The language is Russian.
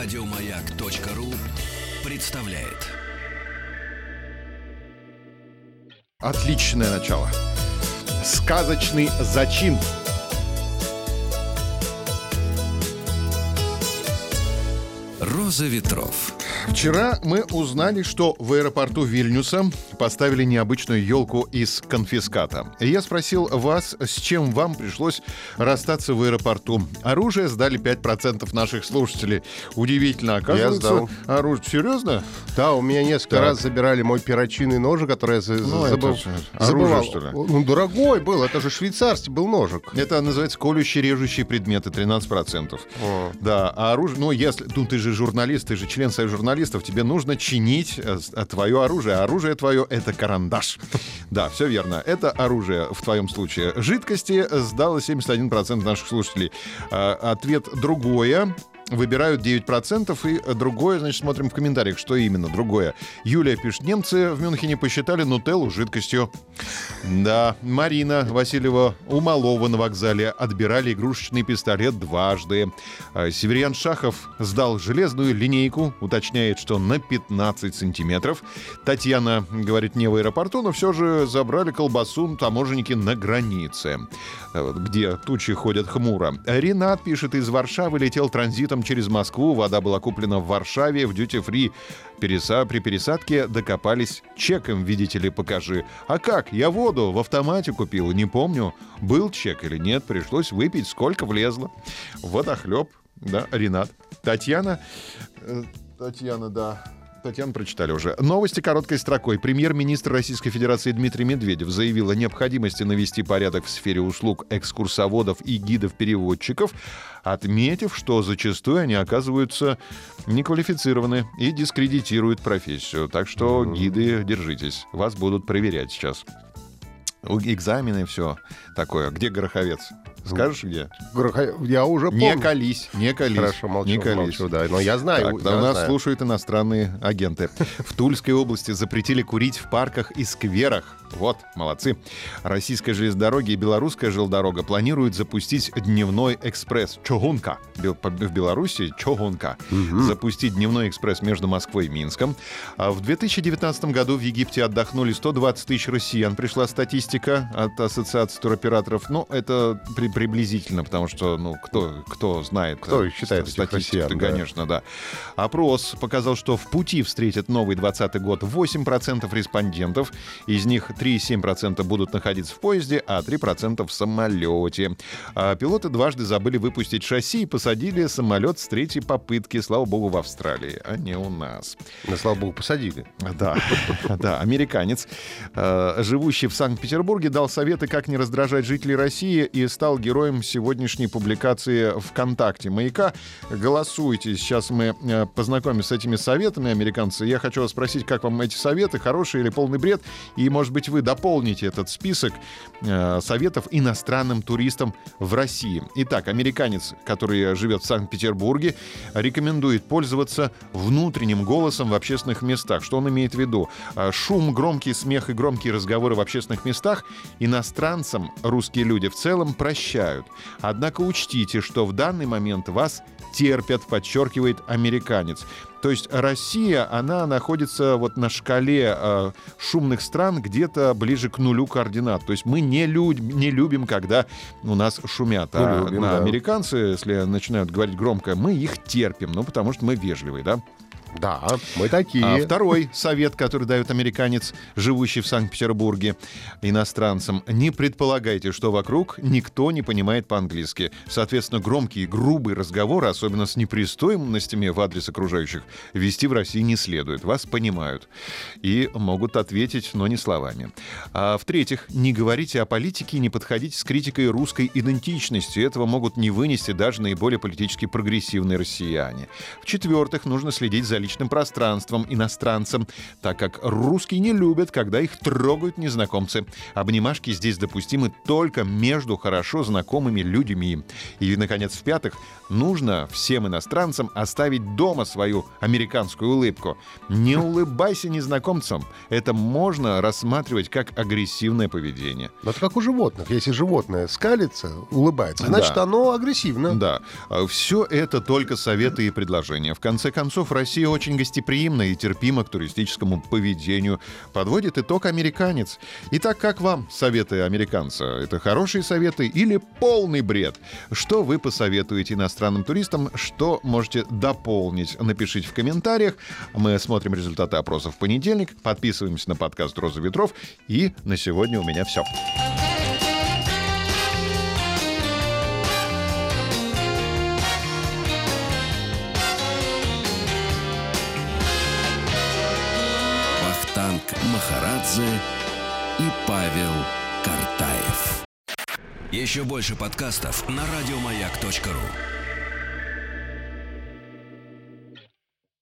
Радиомаяк.ру представляет. Отличное начало. Сказочный зачин. Роза ветров. Вчера мы узнали, что в аэропорту Вильнюса поставили необычную елку из конфиската. Я спросил вас, с чем вам пришлось расстаться в аэропорту. Оружие сдали 5% наших слушателей. Удивительно, оказывается. сдал. Оружие. Серьезно? Да, у меня несколько Так. раз забирали мой перочинный ножик, который я Ну, забыл. это же оружие, забывал. что ли? Ну, дорогой был, это же швейцарский был ножик. Это называется колющие режущие предметы, 13%. О. Да, а оружие, ну, если, ну, ты же журналист, ты же член союза журналистов, тебе нужно чинить э, э, твое оружие. А оружие твое — это карандаш. Да, все верно. Это оружие в твоем случае. Жидкости сдало 71% наших слушателей. Ответ другое. Выбирают 9%, и другое, значит, смотрим в комментариях, что именно другое. Юлия пишет, немцы в Мюнхене посчитали нутеллу жидкостью. Да, Марина Васильева у Малова на вокзале отбирали игрушечный пистолет дважды. А Северян Шахов сдал железную линейку, уточняет, что на 15 сантиметров. Татьяна говорит, не в аэропорту, но все же забрали колбасу таможенники на границе, вот где тучи ходят хмуро. Ренат пишет, из Варшавы летел транзитом через Москву, вода была куплена в Варшаве в дьюти-фри. Переса... При пересадке докопались чеком, видите ли, покажи. А как? Я воду в автомате купил, не помню, был чек или нет, пришлось выпить, сколько влезло. Водохлеб, да, Ренат. Татьяна, э, Татьяна, да, Татьяна прочитали уже. Новости короткой строкой. Премьер-министр Российской Федерации Дмитрий Медведев заявил о необходимости навести порядок в сфере услуг экскурсоводов и гидов-переводчиков, отметив, что зачастую они оказываются неквалифицированы и дискредитируют профессию. Так что, гиды, держитесь. Вас будут проверять сейчас. Экзамены, все такое. Где Гороховец? Скажешь, где? Я уже Не помню. колись, не колись. Хорошо, молчу, не колись. молчу, да. Но я знаю, Так, я у нас знаю. слушают иностранные агенты. В Тульской области запретили курить в парках и скверах. Вот, молодцы. Российская железнодорога и белорусская желдорога планируют запустить дневной экспресс Чогунка. В Беларуси Чогунка. Запустить дневной экспресс между Москвой и Минском. А В 2019 году в Египте отдохнули 120 тысяч россиян. Пришла статистика от Ассоциации туроператоров. Ну, это при- приблизительно, потому что, ну, кто, кто знает Кто э, считает статистику, да. конечно, да. Опрос показал, что в пути встретят новый 20 год 8% респондентов. Из них 3,7% будут находиться в поезде, а 3% в самолете. А пилоты дважды забыли выпустить шасси и посадили самолет с третьей попытки, слава богу, в Австралии, а не у нас. Да, слава богу, посадили. Да, да, американец, э, живущий в Санкт-Петербурге, дал советы, как не раздражать жителей России и стал героем сегодняшней публикации ВКонтакте «Маяка». Голосуйте. Сейчас мы э, познакомимся с этими советами, американцы. Я хочу вас спросить, как вам эти советы, хорошие или полный бред? И, может быть, вы дополните этот список э, советов иностранным туристам в России. Итак, американец, который живет в Санкт-Петербурге, рекомендует пользоваться внутренним голосом в общественных местах. Что он имеет в виду? А, Шум, громкий смех и громкие разговоры в общественных местах иностранцам русские люди в целом прощают. Однако учтите, что в данный момент вас терпят, подчеркивает американец. То есть Россия, она находится вот на шкале э, шумных стран где-то ближе к нулю координат. То есть мы не, люд- не любим, когда у нас шумят. Мы а любим, на да. американцы, если начинают говорить громко, мы их терпим, ну потому что мы вежливые, да? Да, мы такие. А второй совет, который дает американец, живущий в Санкт-Петербурге, иностранцам. Не предполагайте, что вокруг никто не понимает по-английски. Соответственно, громкие, грубые разговоры, особенно с непристойностями в адрес окружающих, вести в России не следует. Вас понимают. И могут ответить, но не словами. А в-третьих, не говорите о политике и не подходите с критикой русской идентичности. Этого могут не вынести даже наиболее политически прогрессивные россияне. В-четвертых, нужно следить за личным пространством иностранцам, так как русские не любят, когда их трогают незнакомцы. Обнимашки здесь допустимы только между хорошо знакомыми людьми. И, наконец, в-пятых, нужно всем иностранцам оставить дома свою американскую улыбку. Не улыбайся незнакомцам. Это можно рассматривать как агрессивное поведение. Но это как у животных. Если животное скалится, улыбается, значит, Да. оно агрессивно. Да, все это только советы и предложения. В конце концов, Россия очень гостеприимна и терпима к туристическому поведению. Подводит итог американец. Итак, как вам советы американца? Это хорошие советы или полный бред? Что вы посоветуете иностранным туристам? Что можете дополнить? Напишите в комментариях. Мы смотрим результаты опроса в понедельник. Подписываемся на подкаст «Роза ветров». И на сегодня у меня все. Вахтанг Махарадзе и Павел Картаев. Еще больше подкастов на радиомаяк.ру.